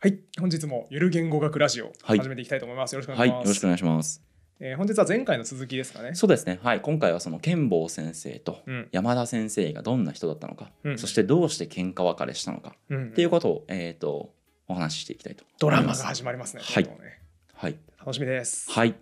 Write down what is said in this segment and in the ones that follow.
はい、本日もゆる言語学ラジオはい始めていきたいと思います。よろしくおはい、願いします。よろしくお願いします。えー本日は前回の続きですかね。そうですね。はい、今回はその剣坊先生とうん、山田先生がどんな人だったのか、うんそしてどうして喧嘩別れしたのかうんっていうことをえっ、とお話ししていきたいとドラマが。始まりますね。はいねはい楽しみです。はい。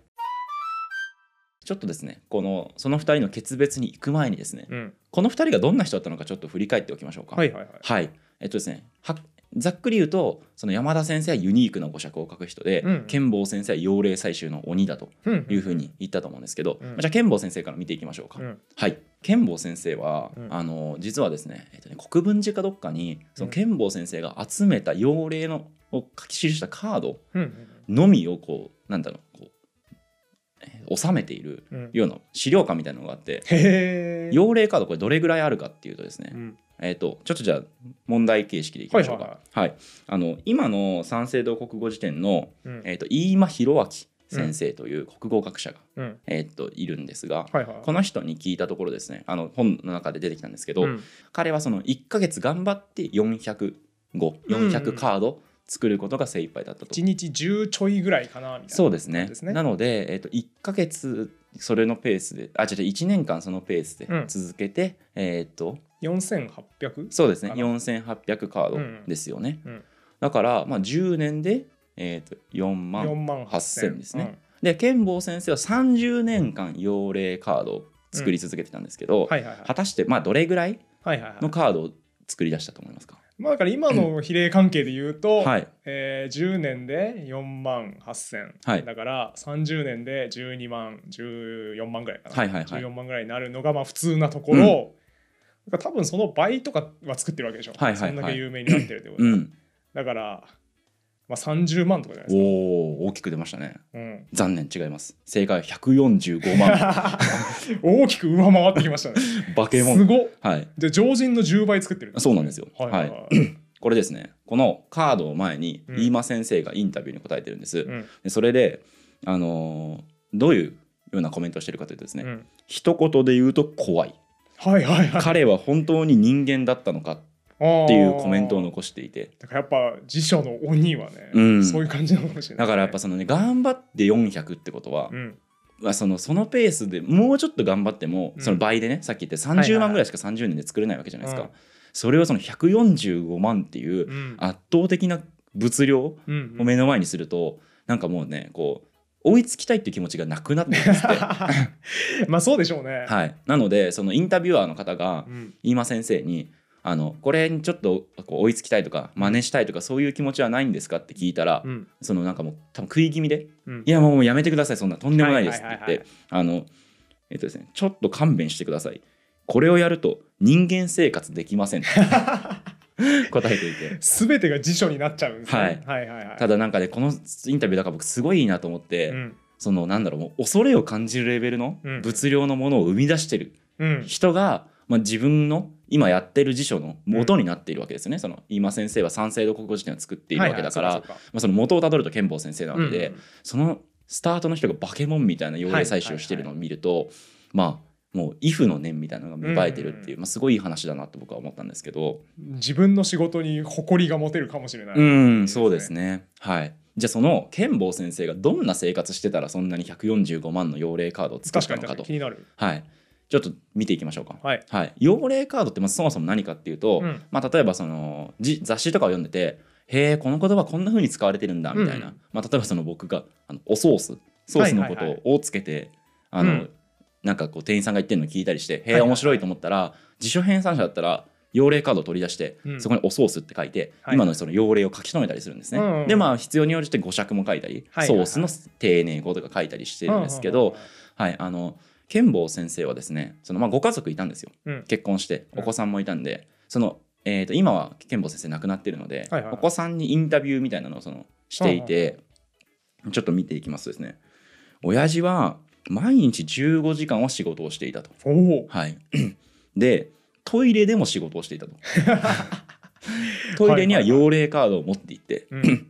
ちょっとですね、このその二人の決別に行く前にですね、うん、この二人がどんな人だったのかちょっと振り返っておきましょうか。はいはいはい。はい。えっとですね、はざっくり言うと、その山田先生はユニークな語釈を書く人で、うん。剣坊先生は妖霊採集の鬼だとうん。いうふうに言ったと思うんですけど、うん。じゃあ剣坊先生から見ていきましょうか。うん。はい、剣坊先生は、うん。あの実はですね,、えっとね国分寺かどっかにそのうん。剣坊先生が集めた妖霊のを書き記したカードうんのみをこうなんだろうこう、えー収めているような資料館みたいなのがあってへえ。妖霊カードこれどれぐらいあるかっていうとですね、うん。えっとちょっとじゃあ問題形式でいきましょうか。ははいい。あの今の三省堂国語辞典の、うん。えっと飯間博明先生という国語学者が、うん。えっといるんですが。この人に聞いたところですねあの本の中で出てきたんですけど、うん。彼はその1ヶ月頑張って400語うん400カード作ることが精一杯だったと、一日10ちょいぐらいかなみたいな。そうですね。なので、えっと1ヶ月それのペースであ違う違う1年間そのペースでうん。続けて、えっと 4800? そうですね。かな。4800カードうん。ですよね、うん。だから、まあ、10年で、えっと4 4万万8000ですね。で剣坊先生は30年間妖霊カードを作り続けてたんですけど、うん。はいはいはい。果たしてまあどれぐらいはいはいはい。のカードを作り出したと思いますか、まあだから今の比例関係で言うと、はい。えー10年で4万8000、はい。だから30年で12万14万ぐらいかな、はいはいはい。14万ぐらいになるのがまあ普通なところ、だから多分その倍とかは作ってるわけでしょ、はいはいはい。そんだけ有名になってるってことは、うん。だから、まあ、30万とかじゃないおですお大きく出ましたね。か、うん、残念違います。正解は145万。大きく上回ってきましたね。化け物すごっ。はい。で常人の10倍作ってる。そうなんですよ。はいはい。はい、これですね。このカードを前にうん。飯間先生がインタビューに答えてるんです、うん。でそれであのーどういうようなコメントをしてるかというとですね、うん。一言で言うと怖い。はいはいはい。彼は本当に人間だったのかっていうコメントを残していて。だからやっぱ辞書の鬼はね、うん。そういう感じなのかもしれない、だからやっぱそのね頑張って400ってことは、うん。まあそのそのペースでもうちょっと頑張っても、うん。その倍でねさっき言って30はいはいはい。万ぐらいしか30年で作れないわけじゃないですか、うん。それをその145万っていううん。圧倒的な物量うんを目の前にすると、なんかもうねこう追いつきたいっていう気持ちがなくなって。まあそうでしょうね。はい。なのでそのインタビュアーの方がうん。飯間先生にあのこれにちょっとこう追いつきたいとか真似したいとかそういう気持ちはないんですかって聞いたら、うん。そのなんかもう多分食い気味でうん。いやもうやめてくださいそんなとんでもないですって言ってあのえっとですねちょっと勘弁してください。これをやると人間生活できません 答えていて。全てが辞書になっちゃうんですね。はい。はいはいはい。ただなんかねこのインタビューだから僕すごいいいなと思って、うん。そのなんだろうもう恐れを感じるレベルのうん。物量のものを生み出してるうん。人が、まあ、自分の今やってる辞書の元になっているわけですよね、その今先生は三省堂国語辞典を作っているわけだから、はいはいそまあ、その元をたどると剣坊先生なわけで、そうかそのスタートの人がバケモンみたいな妖霊採集をしてるのを見ると、まあもう「イフの念」みたいなのが芽生えてるっていう、まあ、すごいいい話だなと僕は思ったんですけど。うん自分の仕事に誇りが持てるかもしれない。うんそうですね。はい。じゃあその剣坊先生がどんな生活してたらそんなに145万の妖霊カードを作ったのかと。に。気になる。はいちょっと見ていきましょうか。はい。はい、妖霊カードってまずそもそも何かっていうと、うん。まあ、例えばそのじ雑誌とかを読んでてへえこの言葉こんな風に使われてるんだみたいな、うんまあ、例えばその僕があのおソースソースのこはいはいはい。とをつけて、あの、うん。なんかこう店員さんが言ってるの聞いたりしてへえ、はいはいはい。面白いと思ったら辞書編纂者だったら妖霊カードを取り出して、うん。そこにおソースって書いて、はい。今のその妖霊を書き留めたりするんですね、うんうんでまあ必要に応じて語釈も書いたり、はいはいはい。ソースの丁寧語とか書いたりしてるんですけど、はい、あの剣坊先生はですねその、まあ、ご家族いたんですよ、うん。結婚してうん。お子さんもいたんで、その、えー、と今は剣坊先生亡くなってるので、はいはいはい。お子さんにインタビューみたいなのをそのしていて、ちょっと見ていきますとですね。親父は毎日15時間は仕事をしていたと。はい、でトイレでも仕事をしていたと。トイレには妖霊カードを持って行って、うん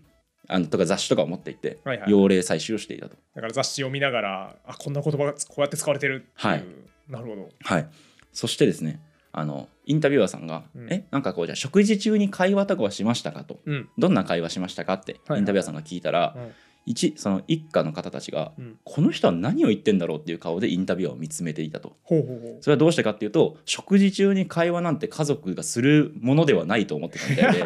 あのとか雑誌とかを持って行って、はいはい。妖霊採集をしていたと。だから雑誌を見ながら、あこんな言葉がこうやって使われてるっていう。はいなるほど。はい、そしてですねあのインタビュアーさんが「うんえなんかこうじゃあ食事中に会話とかはしましたか?」とうん「どんな会話しましたか?」ってはいインタビュアーさんが聞いたら、うん一その一家の方たちがうん「この人は何を言ってんだろう?」っていう顔でインタビュアーを見つめていたと。ほうほうほう。それはどうしてかっていうと食事中に会話なんて家族がするものではないと思ってたみたいで。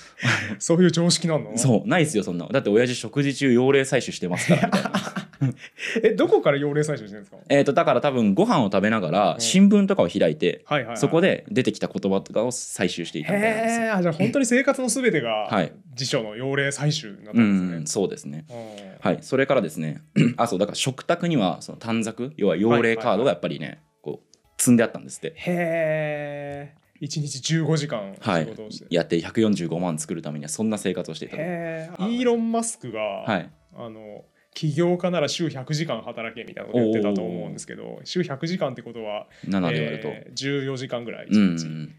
そういう常識なのそうないっすよそんなの。だって親父食事中妖霊採取してますからみたいな えどこから幼霊採取してるんですか？えーとだから多分ご飯を食べながらうん。新聞とかを開いて、はいはい、はい、そこで出てきた言葉とかを採集していたみたいですへえあじゃあ本当に生活のすべてが はい。辞書の幼霊採取になっうたんですね。ん、そうですね。うん。はい、それからですね、あ、そうだから食卓にはその短冊、要は妖霊カードがやっぱりね、こう積んであったんですって。へえ1日15時間はい仕事をして、、やって145万作るためにはそんな生活をしていたイーロン・マスクが、はい、あの起業家なら週100時間働けみたいなこと言ってたと思うんですけど週100時間ってことは、7で割ると。えー14時間ぐらいうん1日、うん、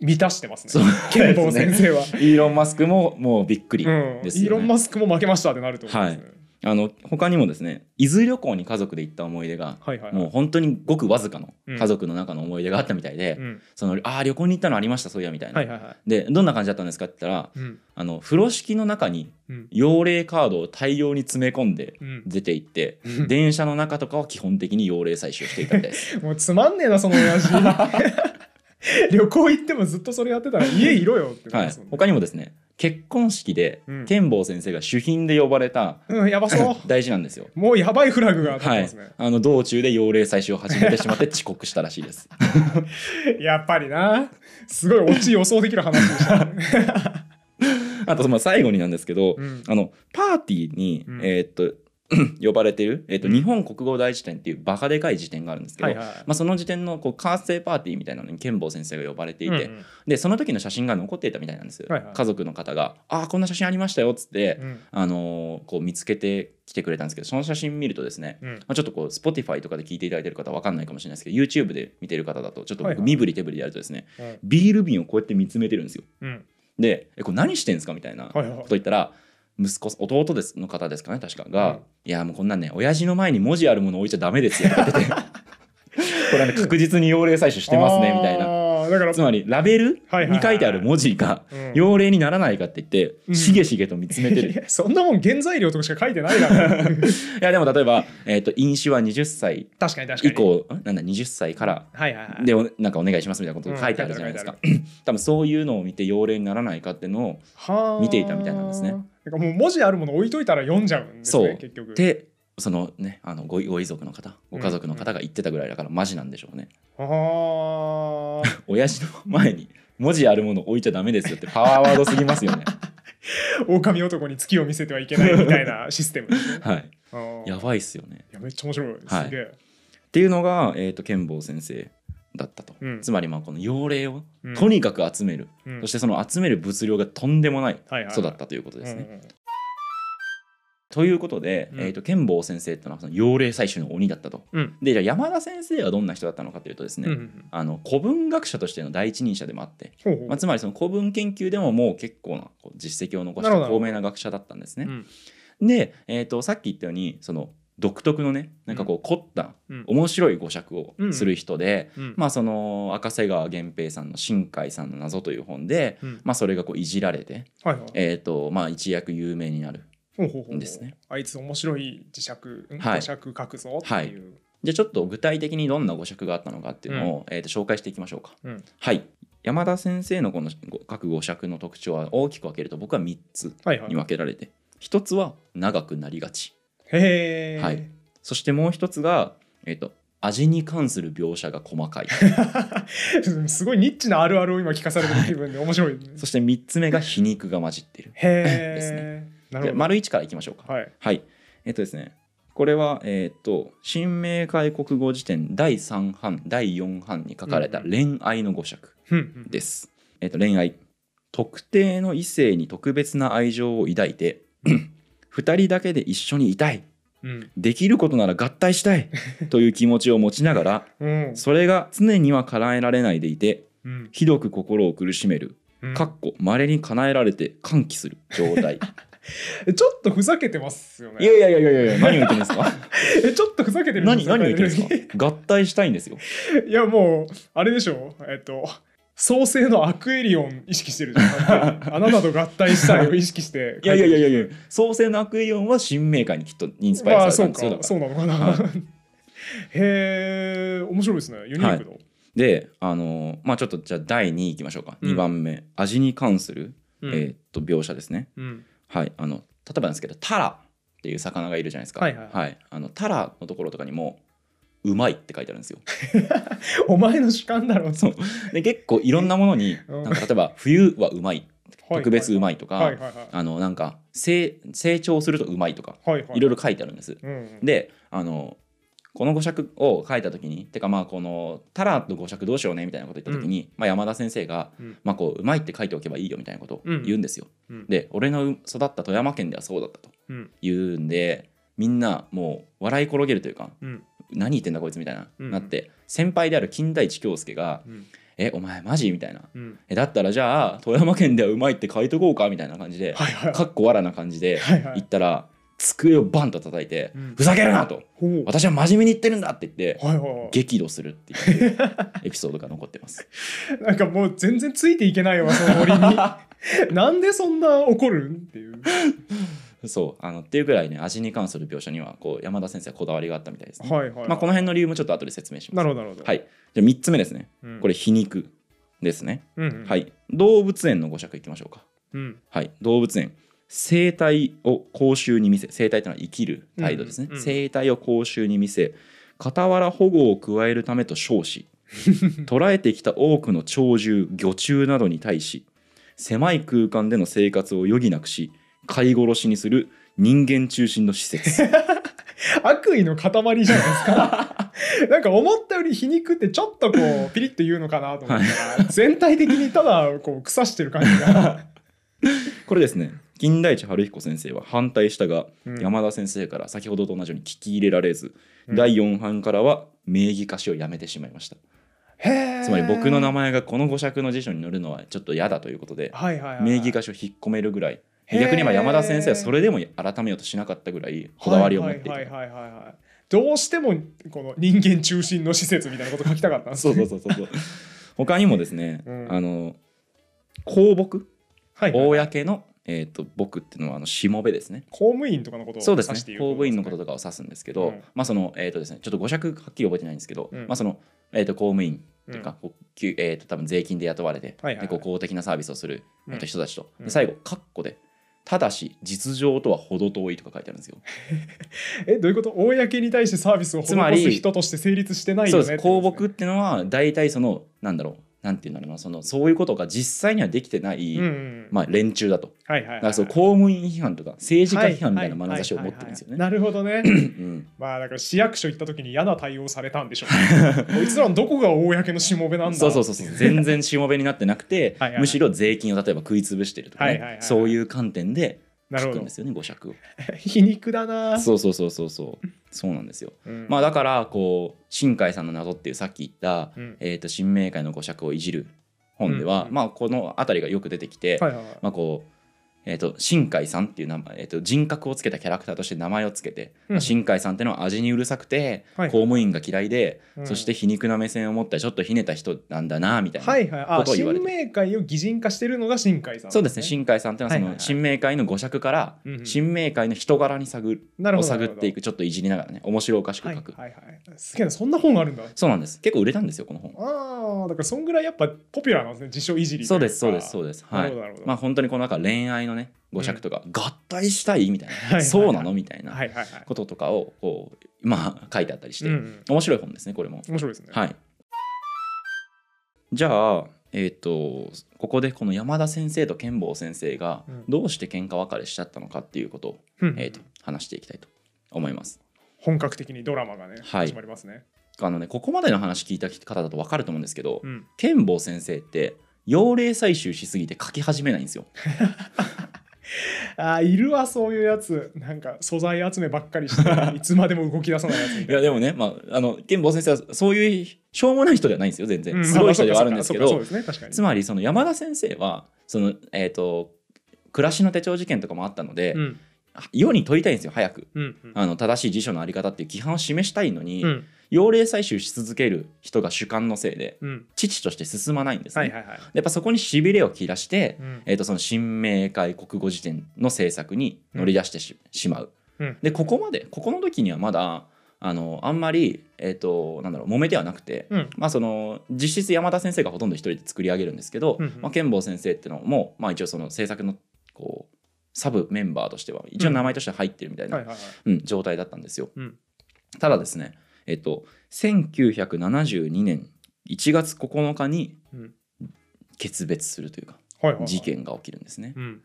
満たしてますね。健坊先生は、イーロン・マスクももうびっくりうん。イーロン・マスクも負けましたってなると思うんですね、あの他にもですね、伊豆旅行に家族で行った思い出が、はい、はいはい。もう本当にごくわずかのうん家族の中の思い出があったみたいで、うん。そのああ旅行に行ったのありましたそういやみたいな。はいはいはい。でどんな感じだったんですかって言ったらうん。あの風呂敷の中にうん。妖霊カードを大量に詰め込んでうん。出て行って、うん。電車の中とかは基本的に妖霊採集していたみたいです。もうつまんねえなその親父 旅行行ってもずっとそれやってたら家いろよってなはい。他にもですね結婚式でうん。剣坊先生が主賓で呼ばれたうんやばそう。大事なんですよ。もうやばいフラグが立っはいてますね、、あの道中で妖霊採集を始めてしまって遅刻したらしいです。やっぱりな。すごいオチ予想できる話でしたね。あとその最後になんですけど、うん。あのパーティーに、うん。えーっと 呼ばれてる、えーっとうん。日本国語大辞典っていうバカでかい辞典があるんですけど、はいはいまあ、その辞典のこうカーステパーティーみたいなのに剣坊先生が呼ばれていて、うんうん。でその時の写真が残っていたみたいなんですよ、はいはい。家族の方が「ああこんな写真ありましたよ」っつって、うん。あのーこう見つけてきてくれたんですけどその写真見るとですね、うん。まあ、ちょっとこう Spotify とかで聞いていただいてる方は分かんないかもしれないですけど YouTube で見てる方だとちょっとはいはい。身振り手振りでやるとですね、うん。ビール瓶をこうやって見つめてるんですよ。うん。で「えこれ何してんですか?」みたいなこはいはい。と言ったら息子弟ですの方ですかね確かが「うん。いやもうこんなんね親父の前に文字あるもの置いちゃダメですよ」って言ってて。これはね確実に妖霊採取してますねみたいからつまりラベルに書いてある文字がうん。妖霊にならないかって言ってうん。しげしげと見つめてる、そんなもん原材料とかしか書いてないから いやでも例えば、えー、と飲酒は20歳確かに確かに。以降んなんだ20歳から。はいはいはい。でおなんかお願いしますみたいなことが書いてあるじゃないですか、多分そういうのを見て妖霊にならないかっていうのをはあ見ていたみたいなんですね。だからもう文字あるもの置いといたら読んじゃうんですね結局。でそのねあのごご遺族の方ご家族の方が言ってたぐらいだからマジなんでしょうね、あ。ー 親父の前に文字あるもの置いちゃダメですよって パワーワードすぎますよね。狼男に月を見せてはいけないみたいなシステムね。はい。やばいっすよね。いやめっちゃ面白いはいすげえ。っていうのが、えー、と剣坊先生だったと、うん。つまりまあこの妖霊をうん。とにかく集める、うん。そしてその集める物量がとんでもないはいはいはい。人だったということですね。ということで、うん。えー、と剣坊先生ってのはその妖霊採取の鬼だったと。うん。でじゃあ山田先生はどんな人だったのかというとですね、うんうんあの古文学者としての第一人者でもあって、ほうほう。まあ、つまりその古文研究でももう結構な実績を残した高名な学者だったんですね。うん。で、えー、とさっき言ったようにその独特のねなんかこう凝ったうん。面白い語釈をする人で、うん。まあその赤瀬川源平さんの「新海さんの謎」という本で、うん。まあ、それがこういじられて、はいはい。えーとまあ、一躍有名になる。ですね。あいつ面白い磁石うんはい。磁石書くぞっていう。じゃあちょっと具体的にどんな語釈があったのかっていうのを、えーと紹介していきましょうか。うん。はい。山田先生のこのご各語釈の特徴は大きく分けると僕は3つはいはい。に分けられて1つは長くなりがち。へえはい。そしてもう1つが、えー、と味に関する描写が細かい。すごいニッチなあるあるを今聞かされてる気分で面白い。ねそして3つ目が皮肉が混じってる。へですえなるほどじゃあ丸1からいきましょうか。はい。はい。えっ、とですね。これは、えっと新明解国語辞典第3版第4版に書かれた恋愛の語釈ふんふん。です。えっと恋愛。特定の異性に特別な愛情を抱いて 二人だけで一緒にいたい。うん。できることなら合体したい。という気持ちを持ちながらうん。それが常には叶えられないでいてうん。ひどく心を苦しめる。うん。かっこ稀に叶えられて歓喜する状態 ちょっとふざけてますよね。いやいやいやいやいや何を言ってるんですか？えちょっとふざけてる何何を言ってるんですか？か？合体したいんですよ。いやもうあれでしょ。えっと創世のアクエリオン意識してるじゃん。あなたと合体したいを意識していやいやいやいやいや創世のアクエリオンは新明解にきっとインスパイまアあそうかされたんですよ、だから。そうなのかな、はへえ面白いですね。ユニークの、であのーまあちょっとじゃあ第2位いきましょうか、うん。2番目。味に関する、うん。えーっと描写ですね。うんはいあの例えばなんですけどタラっていう魚がいるじゃないですか。はいはい。はい。あのタラのところとかにも「うまい」って書いてあるんですよ。お前の主観だろ。そう。で結構いろんなものに うん。なんか例えば「冬はうまい」特別うまいとか、はいはいはい。あのなんか成成長するとうまいとかはいはい。いろいろ書いてあるんです。うんうん。であのこの語釈を書いた時にてかまあこの「タラの語釈どうしようね」みたいなこと言った時に、まあ、山田先生が、うん。まあ、こううまいって書いておけばいいよみたいなことを言うんですよ。うん。で俺の育った富山県ではそうだったと。うん。言うんでみんなもう笑い転げるというかうん。何言ってんだこいつみたいな、うん。なって先輩である金田一京介がうん「えお前マジ?」みたいな。うん「えだったらじゃあ富山県ではうまいって書いとこうか」みたいな感じではいはい。かっこわらな感じではいはい。言ったら机をバンと叩いてうん「ふざけるな!」とほう「私は真面目に言ってるんだ!」って言ってはいはいはい激怒するっていう エピソードが残ってます。なんかもう全然ついていけないわそのノリに なんでそんな怒るんっていうそうあのっていうぐらいね味に関する描写にはこう山田先生はこだわりがあったみたいです、ねはいはい、まあ、この辺の理由もちょっと後で説明します。なるほどなるほどはい、じゃあ3つ目ですね。うんこれ皮肉ですね。うんうんはい、動物園の語釈いきましょうか。うんはい、動物園生態を公衆に見せ生態というのは生きる態度ですね、うんうん生態を公衆に見せ傍ら保護を加えるためと称し捕らえてきた多くの鳥獣魚虫などに対し狭い空間での生活を余儀なくし飼い殺しにする人間中心の施設。悪意の塊じゃないですか。なんか思ったより皮肉ってちょっとこうピリッと言うのかなと思ったら、全体的にただこう腐してる感じが、これですね金田一春彦先生は反対したが、うん。山田先生から先ほどと同じように聞き入れられず、うん。第4版からは名義化しをやめてしまいました。つまり僕の名前がこの語釈の辞書に載るのはちょっと嫌だということではいはいはい、名義化しを引っ込めるぐらい。逆に言えば山田先生はそれでも改めようとしなかったぐらいこだわりを持っていたどうしてもこの人間中心の施設みたいなこと書きたかったんですそうねそうそうそうそう。他にもですね、うん。あの公僕はいはい。公の、えー、と僕っていうのはあのしもべですね。公務員とかのことをそうですね。公務員のことととかを指すんですけど、うん。まあそのえっ、とですねちょっと語釈はっきり覚えてないんですけど、うん。まあそのえっ、と公務員というか、こうきゅえー、と多分税金で雇われて、はいはいはい。公的なサービスをする、えーとうん人たちと、うん。で最後カッコでただし実情とは程遠いとか書いてあるんですよ。えどういうこと？公に対してサービスをつまり施す人として成立してないよねそうです公僕っていうのは大体そのなんだろうなんていうんだろうなそのそういうことが実際にはできてない、うんうんまあ、連中だと。はいはいはいだからそう公務員批判とか政治家批判みたいな眼差しを持ってるんですよね。なるほどね。うん。まあだから市役所行った時に嫌な対応されたんでしょうね。こいつらのどこが公のしもべなんだそうそうそうそう。全然しもべになってなくてはい。むしろ税金を例えば食い潰してるとかね、はいはいはいはい。そういう観点でなるほど。書くんですよね語釈を。皮肉だな。そうそうそうそうそう。そうなんですよ。うん。まあだからこう新海さんの謎っていうさっき言った、うん。えー、と新明解の語釈をいじる本では、うんまあこの辺りがよく出てきて、はいはいはい。まあこうえー、と新海さんっていう名前、えー、と人格をつけたキャラクターとして名前をつけて、うん。まあ新海さんっていうのは味にうるさくて、はい。公務員が嫌いで、うん。そして皮肉な目線を持ったちょっとひねた人なんだなみたいな、はいはいあことを言われて。新明会を擬人化してるのが新海さんそうですね新海さんっていうのはそのはいはいはい。新明解の語釈からうんうん。新明解の人柄に探るなるほどを探っていくちょっといじりながらね面白おかしくはい。書く、はいはい。すげえなそんな本あるんだ。そうなんです。結構売れたんですよこの本。ああだからそんぐらいやっぱポピュラーなんですね自称いじりそうですそうですそうです。はい。まあ本当にこの中恋愛のね語釈とか、合体したいみたいな、そうなのみたいなこととかをこうまあ書いてあったりして、面白い本ですねこれも。面白いですね。はい。じゃあえっ、とここでこの山田先生と剣坊先生がうん。どうして喧嘩別れしちゃったのかっていうことを、うん。えー、と話していきたいと思います。本格的にドラマがねはい。始まりますね。あのねここまでの話聞いた方だと分かると思うんですけどうん。剣坊先生って用例採集しすぎて書き始めないんですよ あーいるわそういうやつ。なんか素材集めばっかりして いつまでも動き出さないやつみたいな。いやでもね、まあ、あの剣坊先生はそういうしょうもない人ではないんですよ全然、うんすごい人ではあるんですけど。ねつまりその山田先生はその、えー、と暮らしの手帳事件とかもあったので、うん世に問いたいんですよ早く。うんあの正しい辞書のあり方っていう規範を示したいのに、うん。要例採集し続ける人が主観のせいでうん。父として進まないんですね、はいはいはい。やっぱそこにしびれを切らして、うん。えー、とその新明解国語辞典の制作に乗り出してし,、しまう。うん。でここまでここの時にはまだあのあんまり、えー、となんだろう揉めてはなくて、うん。まあ、その実質山田先生がほとんど一人で作り上げるんですけど、うんうん。まあ、剣坊先生っていうのも、まあ、一応その制作のこうサブメンバーとしては一応名前としては入ってるみたいな、状態だったんですよ。うんただですね、えっと、1972年1月9日にうん決別するというか事件が起きるんですね。うん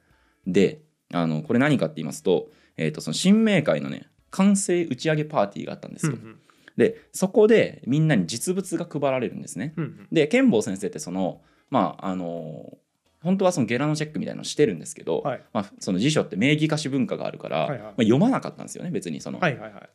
であのこれ何かって言いますと,、えっとその新明会のね完成打ち上げパーティーがあったんですよ。うんでそこでみんなに実物が配られるんですね。うんうんで剣坊先生ってそのまああの本当はそのゲラのチェックみたいなのしてるんですけど、はい。まあ、その辞書って名義化し文化があるから、はいはいまあ、読まなかったんですよね別にその、はいはいはい。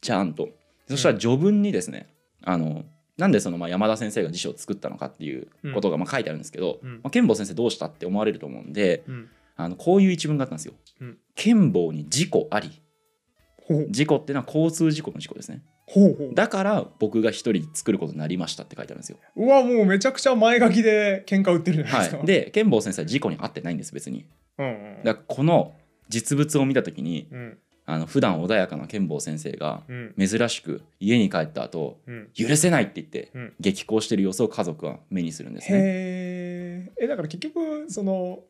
ちゃんと。そしたら序文にですね、あのなんでそのまあ山田先生が辞書を作ったのかっていうことがまあ書いてあるんですけど、うん。まあ、剣坊先生どうしたって思われると思うんでうん。あのこういう一文があったんですよ。うん。剣坊に事故あり。事故っていうのは交通事故の事故ですねほうほう。だから僕が一人作ることになりましたって書いてあるんですよ。うわもうめちゃくちゃ前書きで喧嘩売ってるじゃないですか、はい、で剣坊先生は事故に遭ってないんです別に。うんうん。だからこの実物を見た時にうん。あの普段穏やかな剣坊先生がうん。珍しく家に帰った後うん。許せないって言ってうん。激高してる様子を家族は目にするんですね。へー。えだから結局その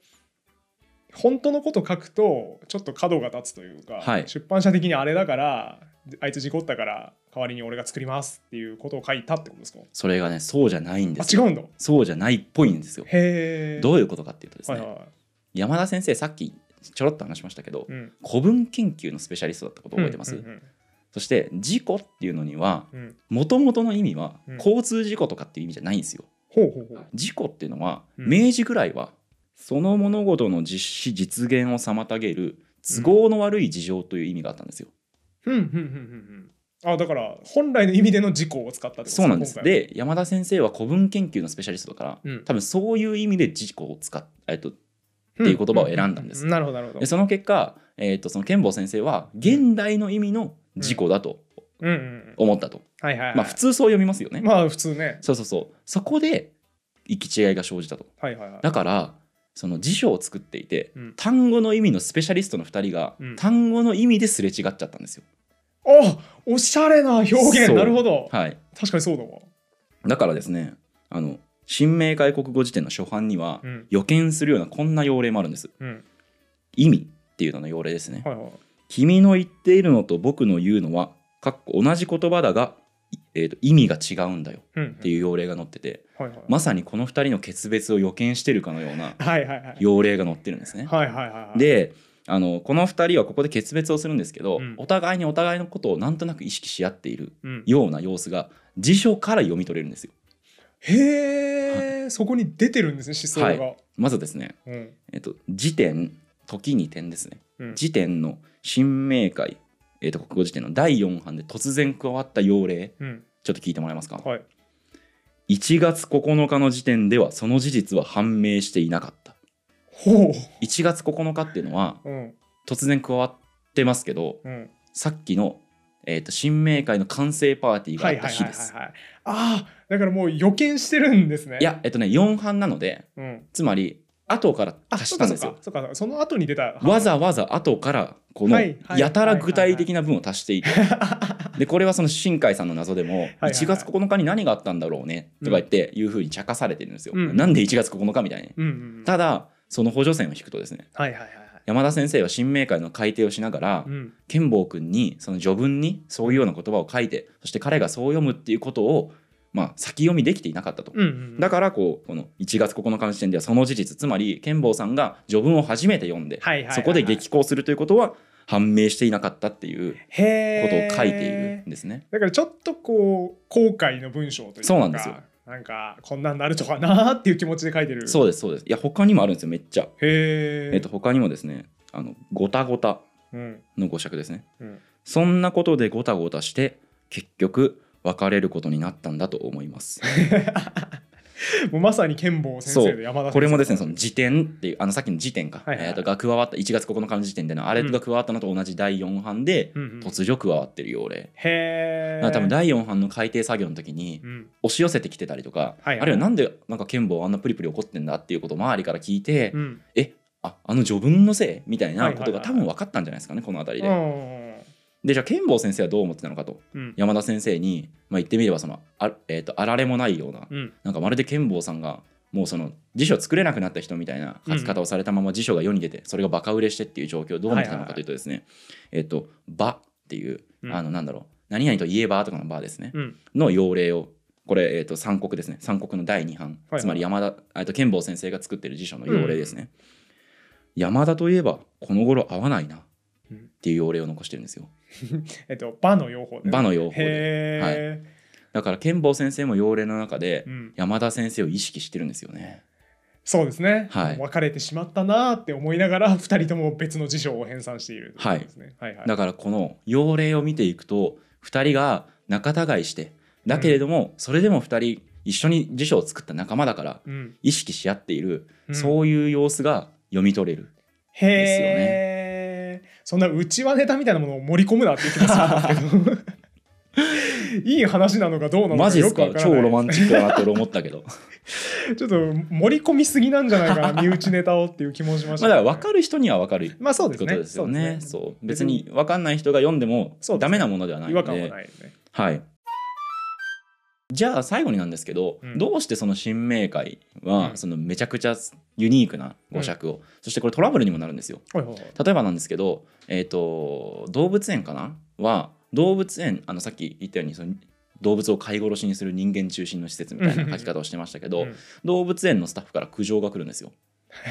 本当のこと書くとちょっと角が立つというか、はい。出版社的にあれだからあいつ事故ったから代わりに俺が作りますっていうことを書いたってことですか？それがねそうじゃないんですよ。あ違うんだ。そうじゃないっぽいんですよ。へえ。どういうことかっていうとですね、はいはいはい。山田先生さっきちょろっと話しましたけど、うん。古文研究のスペシャリストだったこと覚えてます、うんうんそして事故っていうのにはうん。うんもともとの意味はうん。交通事故とかっていう意味じゃないんですよ。ほうほうほう。事故っていうのはうん。明治ぐらいはその物事の実施実現を妨げる都合の悪い事情という意味があったんですよ。うんうんうんうんうんあだから本来の意味での事故を使ったってことそうなんです。で山田先生は古文研究のスペシャリストだから、うん。多分そういう意味で事故を使っえっとっていう言葉を選んだんです。ううなるほどなるほど。でその結果、えっとその剣坊先生は現代の意味の事故だとうん。うんうん思ったと、はいはいはい。まあ普通そう読みますよね。まあ普通ね。そうそうそう。そこで行き違いが生じたと。はいはいはい。だからその辞書を作っていて、うん。単語の意味のスペシャリストの2人が、うん。単語の意味ですれ違っちゃったんですよ。あおしゃれな表現。なるほど。はい、確かにそうだわ。だからですねあの新明解国語辞典の初版には、うん。予見するようなこんな用例もあるんです。うん。意味っていうのの用例ですね。はいはい。君の言っているのと僕の言うのはかっこ同じ言葉だが、いえーと意味が違うんだよ。うんっていう用例が載っててはいはい。まさにこの2人の決別を予見してるかのような用例が載ってるんですね。はいはいはいはい。であのこの2人はここで決別をするんですけど、うん。お互いにお互いのことをなんとなく意識し合っているうん。ような様子が辞書から読み取れるんですよ。へえそこに出てるんですね思想が。まずですね、うん。えっと、辞典時に点ですね。うん。辞典の新明解、えっと、国語辞典の第4版で突然加わった用例うん。ちょっと聞いてもらえますか？はい。1月9日の時点ではその事実は判明していなかった。ほ1月9日っていうのはううん。突然加わってますけどうん。さっきの、えー、と新明会の完成パーティーがあった日です。ああだからもう予見してるんですね。いやえっとね4版なのでうん。つまり後からあ足したんですよ。そうか。その後に出た。わざわざ後からこのやたら具体的な文を足していて。でこれはその新海さんの謎でもはいはい1月9日に何があったんだろうねとか言っていうふうに茶化されてるんですよ。うん。なんで1月9日みたいに。うんうんうん。ただその補助線を引くとですねはいはいはいはい。山田先生は新明会の改訂をしながらうん。剣坊君にその序文にそういうような言葉を書いてそして彼がそう読むっていうことをまあ先読みできていなかったと。うんうんだからこうこの1月9日の時点ではその事実つまり剣坊さんが序文を初めて読んではいはいはいはい。そこで激高するということは判明していなかったっていうことを書いているんですね。だからちょっとこう後悔の文章というか。そうなんですよなんかこんなんなるとかなーっていう気持ちで書いてるそうですそうです。いや他にもあるんですよめっちゃ。へええっと他にもですねあのごたごたうんの語釈ですね。うんそんなことでごたごたして結局別れることになったんだと思います。もうまさに剣坊先生の山田先生これもですねその辞典っていうあのさっきの辞典か、はいはいはい。えー、とが加わった1月9日の時点でのあれが加わったのと同じ第4版でうんうん突如加わってる要例、へえ多分第4版の改定作業の時にうん。押し寄せてきてたりとか、はいはい。あるいはなんでなんか剣坊あんなプリプリ怒ってんだっていうことを周りから聞いて、うん。えああの序文のせい？みたいなことが多分分かったんじゃないですかねこの辺りうで。んでじゃあ剣坊先生はどう思ってたのかと。うん。山田先生に、まあ、言ってみればそのあ,、えー、とあられもないようなうん。なんかまるで剣坊さんがもうその辞書作れなくなった人みたいな書き方をされたまま辞書が世に出てそれがバカ売れしてっていう状況をどう思ってたのかというとですねえっと「ば」っていううん。あのなんだろう何々といえばとかの「ば」ですね。うん。の用例をこれ、えー、と三国ですね。三国の第2版、はいつまり山田えっと剣坊先生が作ってる辞書の用例ですね、山田といえばこの頃合わないな。うんっていう用例を残してるんですよ。えっと場の用法で場の用法で。へえだから剣坊先生も用例の中でうん。山田先生を意識してるんですよね。そうですね。はい。別れてしまったなーって思いながら 二人とも別の辞書を編纂しているはい。はいはい。だからこの用例を見ていくと2人が仲違いしてだけれどもそれでも2人一緒に辞書を作った仲間だからうん。意識し合っているうん。そういう様子が読み取れるへですよえ、そんな内輪ネタみたいなものを盛り込むなって言ってますけど。いい話なのかどうなのかマジですかよくわからない。超ロマンチックだなって俺思ったけど。ちょっと盛り込みすぎなんじゃないかな身内ネタをっていう気もしました、まあだから分かる人には分かるまあそうですね。ですよね。そそう。別別に分かんない人が読んでもダメなものではない違ので和感はないよね。はいじゃあ最後になんですけど、うん。どうしてその新明会は、うん。そのめちゃくちゃユニークな語釈を、そしてこれトラブルにもなるんですよ。はいはいはい。例えばなんですけど、えー、と動物園かな？は動物園あのさっき言ったようにその動物を飼い殺しにする人間中心の施設みたいな書き方をしてましたけど、うん。動物園のスタッフから苦情が来るんですよ。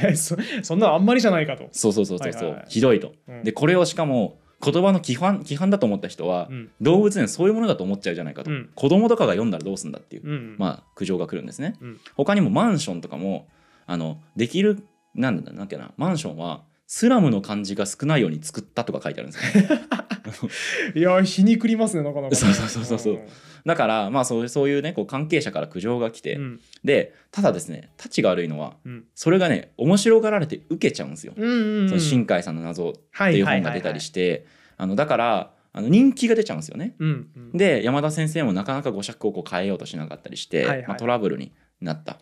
え そそんなのあんまりじゃないかと、そうそうそうそうそう、はいはいはい。ひどいと。うん。でこれをしかも言葉の規範規範だと思った人は、うん。動物園そういうものだと思っちゃうじゃないかと、うん。子供とかが読んだらどうすんだっていう、うんまあ苦情が来るんですね。うん。他にもマンションとかもあのできるなんだなんだっけなマンションはスラムの漢字が少ないように作ったとか書いてあるんですよ、ね。いや皮肉りますねなかなかね、そうそうそうそうそう。だからまあそうそういうねこう関係者から苦情が来て、うん。でただですねたちが悪いのはうん。それがね面白がられて受けちゃうんですよ。うんうんうん。その新海さんの謎っはていう本が出たりしてあのだからあの人気が出ちゃうんですよね。うんうん。で山田先生もなかなか語釈をこう変えようとしなかったりして、はいはい。まあ、トラブルになった。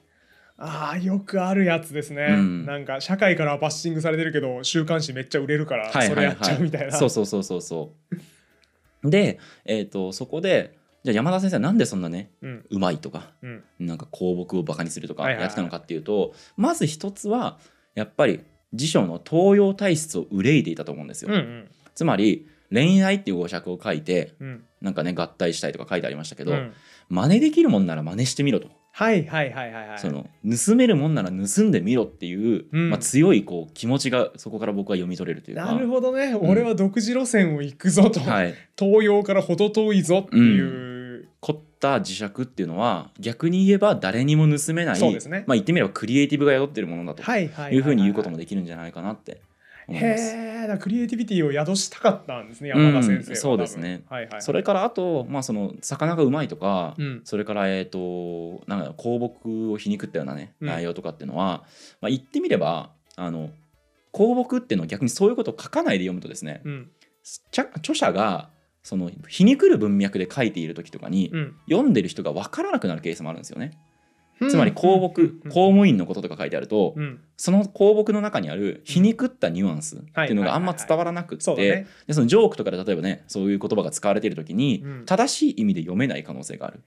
ああよくあるやつですね、うん。なんか社会からはバッシングされてるけど週刊誌めっちゃ売れるからはいはいはい。それやっちゃうみたいな、そうそうそうそうそう。で、えー、とそこでじゃあ山田先生はなんでそんなねうん。うまいとかうん。なんか公木をバカにするとかはいはいはい。やってたのかっていうと、まず一つはやっぱり辞書の東洋体質を憂いていたと思うんですよ。うんうん。つまり恋愛っていう語釈を書いてうん。なんかね合体したいとか書いてありましたけど、うん。真似できるもんなら真似してみろと、はいはいはいはいはい。その盗めるもんなら盗んでみろっていう、うん。まあ、強いこう気持ちがそこから僕は読み取れるというか。なるほどね、俺は独自路線を行くぞと、はい、東洋から程遠いぞっていう、凝った磁石っていうのは逆に言えば誰にも盗めないそうですね。まあ、言ってみればクリエイティブが宿ってるものだとはいはいはいいうふうに言うこともできるんじゃないかなって思います。へえだからクリエイティビティを宿したかったんですね山田先生は、うんそうですね。多分はいはい。それからあと、まあ、その魚がうまいとか、うん。それから、えー、となんか香木を皮肉ったようなねうん。内容とかっていうのは、まあ、言ってみればあの香木っていうのは逆にそういうことを書かないで読むとですね、うん。著者がその皮肉る文脈で書いている時とかに、うん。読んでる人が分からなくなるケースもあるんですよね。うん。つまり香木、うん。公務員のこととか書いてあると、うん。その香木の中にある皮肉ったニュアンスっていうのがあんま伝わらなくって、ジョークとかで例えばねそういう言葉が使われている時に、うん。正しい意味で読めない可能性がある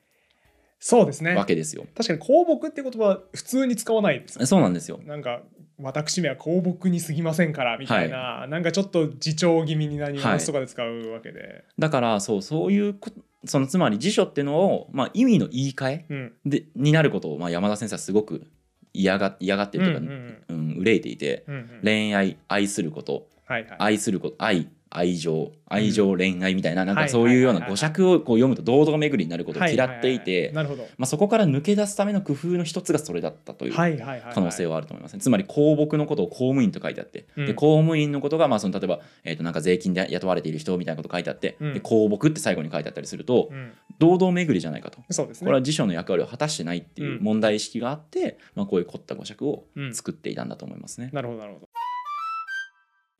そうですね。わけですよ。確かに香木って言葉は普通に使わないですそうなんですよ。なんか私めは香木に過ぎませんからみたいな、なんかちょっと自重気味になニュアンスとかで使うわけで、だからそうそういうこそのつまり辞書っていうのを、まあ、意味の言い換えうん。でになることを、まあ、山田先生はすごく嫌が嫌がってるというか、うんうん。うん憂いていてうんうん。恋愛愛することはいはい。愛すること愛愛情愛情恋愛みたいな,、なんかそういうような語尺をこう読むと堂々巡りになることを嫌っていて、はははなるほど。まあ、そこから抜け出すための工夫の一つがそれだったという可能性はあると思いますね。つまり公僕のことを公務員と書いてあって、うん。で公務員のことがまあその例えば、えー、となんか税金で雇われている人みたいなこと書いてあって、うん。で公僕って最後に書いてあったりすると、うん。堂々巡りじゃないかと。そうですね。これは辞書の役割を果たしてないっていううん。問題意識があって、まあ、こういう凝った語尺をうん。作っていたんだと思いますね。なるほどなるほど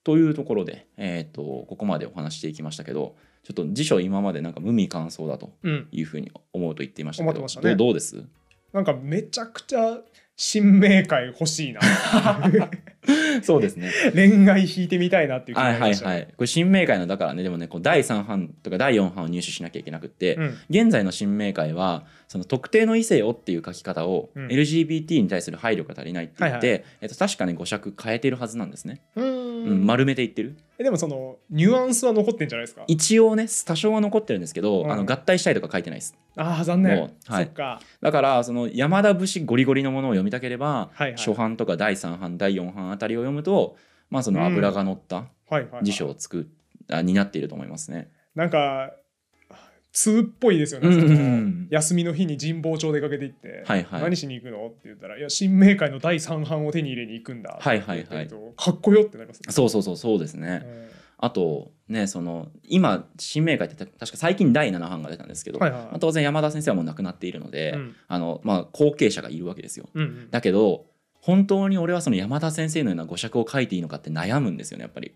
というところで、えー、とここまでお話していきましたけどちょっと辞書今までなんか無味乾燥だとうん。いうふうに思うと言っていましたけど思ってましたね。どうどうです？なんかめちゃくちゃ新明会欲しいな そうですね。恋愛引いてみたいなっていう気にはいはいなりました。ねはい。これ新明会のだからねでもねこう第3版とか第4版を入手しなきゃいけなくって、うん。現在の新明会はその特定の異性をっていう書き方を、うん。LGBT に対する配慮が足りないって言って、はいえっと、確かに語尺変えてるはずなんですね、ううん。ん丸めて言ってる。えでもそのニュアンスは残ってんじゃないですか？一応ね多少は残ってるんですけど、うん。あの合体したいとか書いてないです。ああ残念、はい。か。だからその山田節ゴリゴリのものを読みたければ、はいはい。初版とか第3版第4版あたりを読むとまあその油が乗ったはいはい、はい、辞書を作っあになっていると思いますね。なんか通っぽいですよね、うんうん休みの日に神保町出かけて行って、はいはい。何しに行くのって言ったら「いや新明会の第3版を手に入れに行くんだ」はいはいはい。かっこよってなりますね。そうそうそうそうですね。うん。あとねその今新明会って確か最近第7版が出たんですけど、はいはい。まあ当然山田先生はもう亡くなっているので、うん。あのまあ、後継者がいるわけですよ。うんうん。だけど本当に俺はその山田先生のような語尺を書いていいのかって悩むんですよねやっぱり、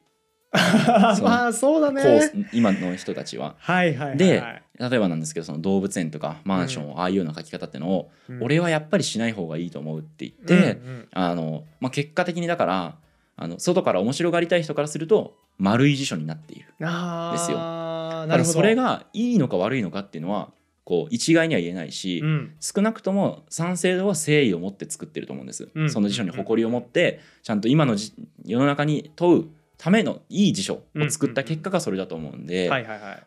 まあそうだこね。う今の人たちは。はいはいはいはい。で例えばなんですけどその動物園とかマンションをああいうような書き方ってのを、うん俺はやっぱりしない方がいいと思うって言って、うんうんあのまあ、結果的にだからあの外から面白がりたい人からすると丸い辞書になっている。ですよなるほどだからそれがいいのか悪いのかっていうのはこう一概には言えないし、うん。少なくとも賛成度は誠意を持って作ってると思うんです、うん。その辞書に誇りを持ってちゃんと今のじ世の中に問うためのいい辞書を作った結果がそれだと思うんで。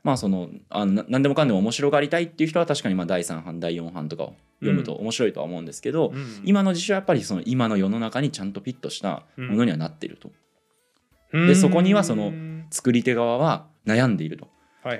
まあそのあな何でもかんでも面白がりたいっていう人は確かにまあ第3版第4版とかを読むと面白いとは思うんですけど、うん。今の辞書はやっぱりその今の世の中にちゃんとフィットしたものにはなっていると、でそこにはその作り手側は悩んでいると。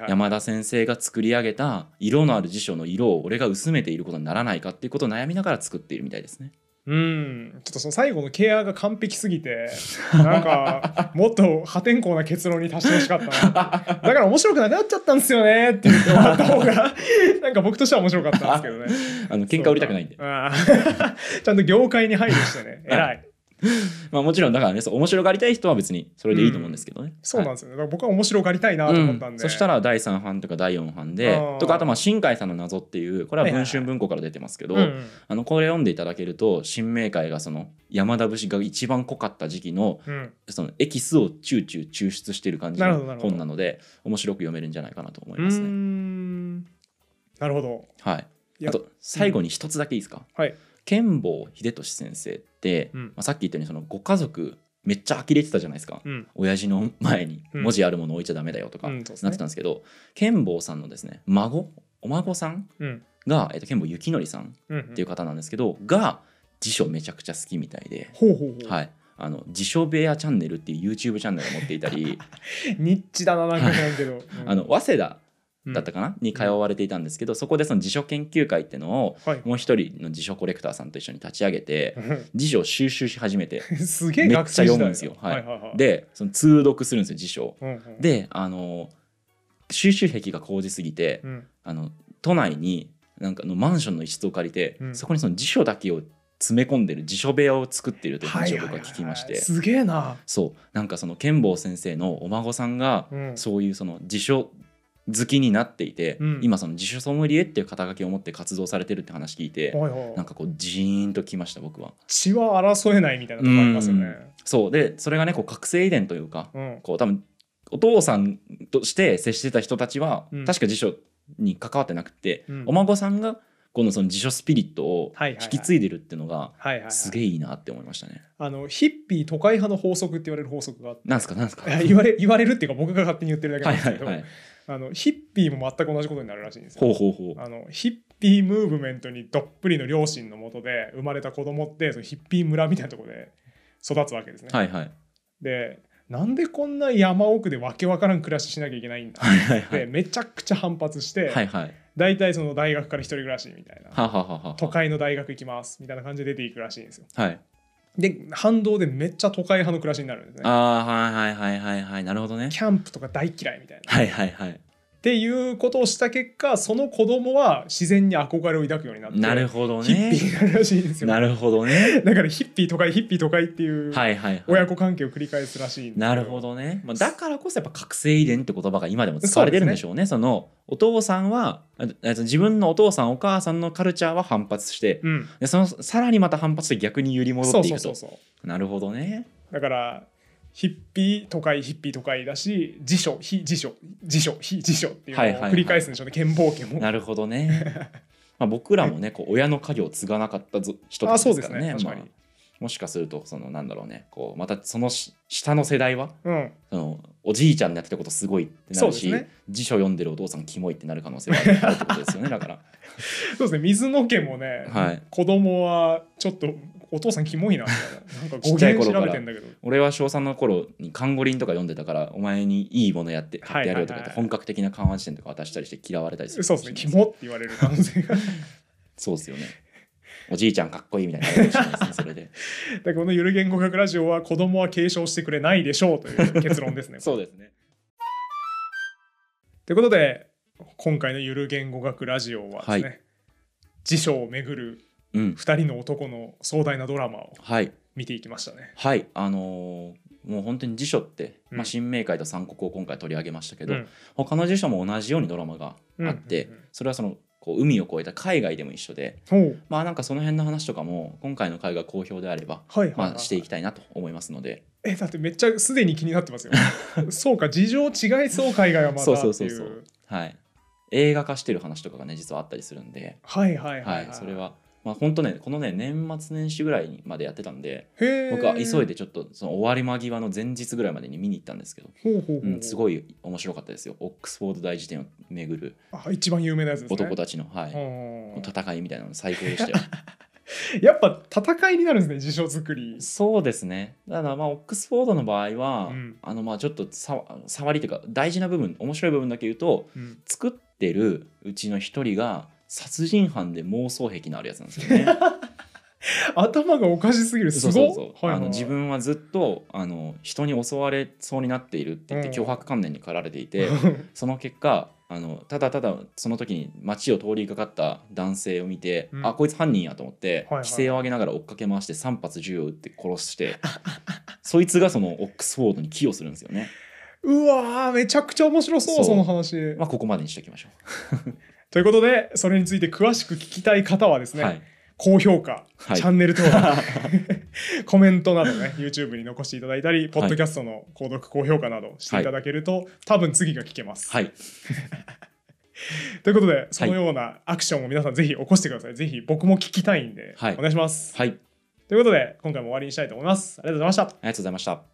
山田先生が作り上げた色のある辞書の色を俺が薄めていることにならないかっていうことを悩みながら作っているみたいですね。うん。ちょっとその最後のケアが完璧すぎて なんかもっと破天荒な結論に達してほしかったな。だから面白くなくなっちゃったんですよねって言って終わった方が なんか僕としては面白かったんですけどね。あの喧嘩売りたくないんで。ちゃんと業界に配慮してね。偉い まあもちろんだからねそう面白がりたい人は別にそれでいいと思うんですけどね。はいそうなんですよね、だから僕は面白がりたいなと思ったんで、うん。そしたら第3版とか第4版でとかあとまあ新海さんの謎っていうこれは文春文庫から出てますけど、うんうん。あのこれ読んでいただけると新明会がその山田節が一番濃かった時期のうん。そのエキスをチューチュー抽出してる感じの本なので面白く読めるんじゃないかなと思いうまーすね。ん。なるほど。はい、あと最後に一つだけいいですか、はい剣坊秀俊先生って、うん。まあ、さっき言ったようにそのご家族めっちゃ呆れてたじゃないですか、うん。親父の前にうん。文字あるもの置いちゃダメだよとかなってうんですね。たんですけど、剣坊さんのですね孫？お孫さん？うん。が、えっと、剣坊幸則さんうんっていう方なんですけど、が辞書めちゃくちゃ好きみたいで、はい、あの辞書部屋チャンネルっていう YouTube チャンネルを持っていたり。ニッチだななんか知らんけど、う んあの早稲田うんだったかな、に通われていたんですけどそこでその辞書研究会っていうのをはい。もう一人の辞書コレクターさんと一緒に立ち上げて辞書を収集し始めて すげえめっちゃ読むんですよ。はい。はいはいはい、でその通読するんですよ辞書。を。うんうん、であの収集癖が高じすぎてうん、あの都内になんかのマンションの一室を借りて、うん。そこにその辞書だけを詰め込んでる辞書部屋を作っているという話を僕は聞きまして、はいはいはいすげえな、そう。なんかその剣坊先生のお孫さんがうん、そういうその辞書好きになっていて、うん。今その辞書ソムリエっていう肩書きを持って活動されてるって話聞いて、はいはい。なんかこうジーンときました僕は。血は争えないみたいなとこありますよね。そう。でそれがねこう覚醒遺伝というか、うん。こう多分お父さんとして接してた人たちは、うん。確か辞書に関わってなくて、うん。お孫さんがこのその辞書スピリットをはいはいはい。引き継いでるっていうのがはいはいはい、すげえいいなって思いましたね。あのヒッピー都会派の法則って言われる法則があって。なんすかなんすか。言われ言われるっていうか僕が勝手に言ってるだけなはいんですけど、はいはい。あのヒッピーも全く同じことになるらしいんですよ。ほうほうほう。あのヒッピームーブメントにどっぷりの両親のもとで生まれた子供ってそのヒッピー村みたいなところで育つわけですね。はいはい。でなんでこんな山奥でわけわからん暮らししなきゃいけないんだ？はいはいはでいめちゃくちゃ反発して、はいはい大体その大学から一人暮らしみたいなはははは都会の大学行きますみたいな感じで出ていくらしいんですよはいで反動でめっちゃ都会派の暮らしになるんですね。ああはいはいはいはいはい。なるほどね。キャンプとか大嫌いみたいな。はいはいはいっていうことをした結果その子供は自然に憧れを抱くようになってなるほどヒッピーねになるらしいんですよ。なるほどね。だからヒッピー都会ヒッピー都会っていう親子関係を繰り返すらしいんなるほどね、まあ、だからこそやっぱ覚醒遺伝って言葉が今でも使われてるんでしょうね。そのお父さんは自分のお父さんお母さんのカルチャーは反発してうん。でそのさらにまた反発して逆に揺り戻っていくと。そうそうそう。なるほどね。だからヒッピー都会ヒッピー都会だし辞書非辞書辞書非辞書っていうのを繰り返すんでしょうね剣暴家もなるほどね。まあ僕らもねこう親の家業を継がなかったぞ人たちあそうですからねね確かに。まあもしかするとそのなんだろうね。こうまたそのし下の世代はうん。そのおじいちゃんのやってたことすごいってなるし、ね。辞書読んでるお父さんキモいってなる可能性はあるってことですよね。だから。そうですね。水野家もね、はい。子供はちょっとお父さんキモいなみたいな。なんか 語源調べてんだけど。俺は小3の頃にカンゴリンとか読んでたからお前にいいものやって買ってやるよとか言って本格的な緩和辞典とか渡したりして嫌われたりするそうですねキモって言われる可能性が。そうですよね。おじいちゃんかっこいいみたいなねそれで。だからこのゆる言語学ラジオは子供は継承してくれないでしょうという結論ですねそうですね。ということで今回のゆる言語学ラジオはですね、はい。辞書をめぐるうん。2人の男の壮大なドラマをはい。見ていきましたね。はい。あのーもう本当に辞書って、うん。まあ、新明会と三国を今回取り上げましたけど、うん。他の辞書も同じようにドラマがあって、それはそのこう海を越えた海外でも一緒でまあなんかその辺の話とかも今回の回が好評であれば、はいはいはい。まあ、していきたいなと思いますので。えだってめっちゃすでに気になってますよ。そうか事情違いそう海外はまたそうっていう。うそそうそう。はい。映画化してる話とかがね実はあったりするんで、はいはいはい、ははいいそれはまあ本当ねこのね年末年始ぐらいにまでやってたんでへ僕は急いででちょっとその終わり間際の前日ぐらいまでに見に行ったんですけど、すごい面白かったですよ。オックスフォード大辞典を巡るあ一番有名なやつですね。男たちの、はい。うん戦いみたいなの最高でしたよ やっぱ戦いになるんですね辞書作り。そうですね。だからまあオックスフォードの場合は、うん。あのまあちょっとさ触りというか大事な部分面白い部分だけ言うとうん。作ってるうちの一人が殺人犯で妄想癖のあるやつなんですよね。頭がおかしすぎる。すそうそうそう、はいはいあの自分はずっとあの人に襲われそうになっているって言ってうん。脅迫観念に駆られていて、その結果あのただただその時に街を通りかかった男性を見て、うん。あこいつ犯人やと思って、はいはい。規制を上げながら追っかけ回して3発銃を撃って殺して そいつがそのオックスフォードに寄与するんですよね。うわーめちゃくちゃ面白そうそう。その話。まあここまでにしておきましょということでそれについて詳しく聞きたい方はですう。ね、はい高評価、はいチャンネル登録 コメントなどね YouTube に残していただいたり、ポッドキャストの購読高評価などしていただけると、多分次が聞けます。はいということでそのようなアクションを皆さんぜひ起こしてください。ぜひ僕も聞きたいんで、はいお願いします。はい、ということで今回も終わりにしたいと思います。ありがとうございました。ありがとうございました。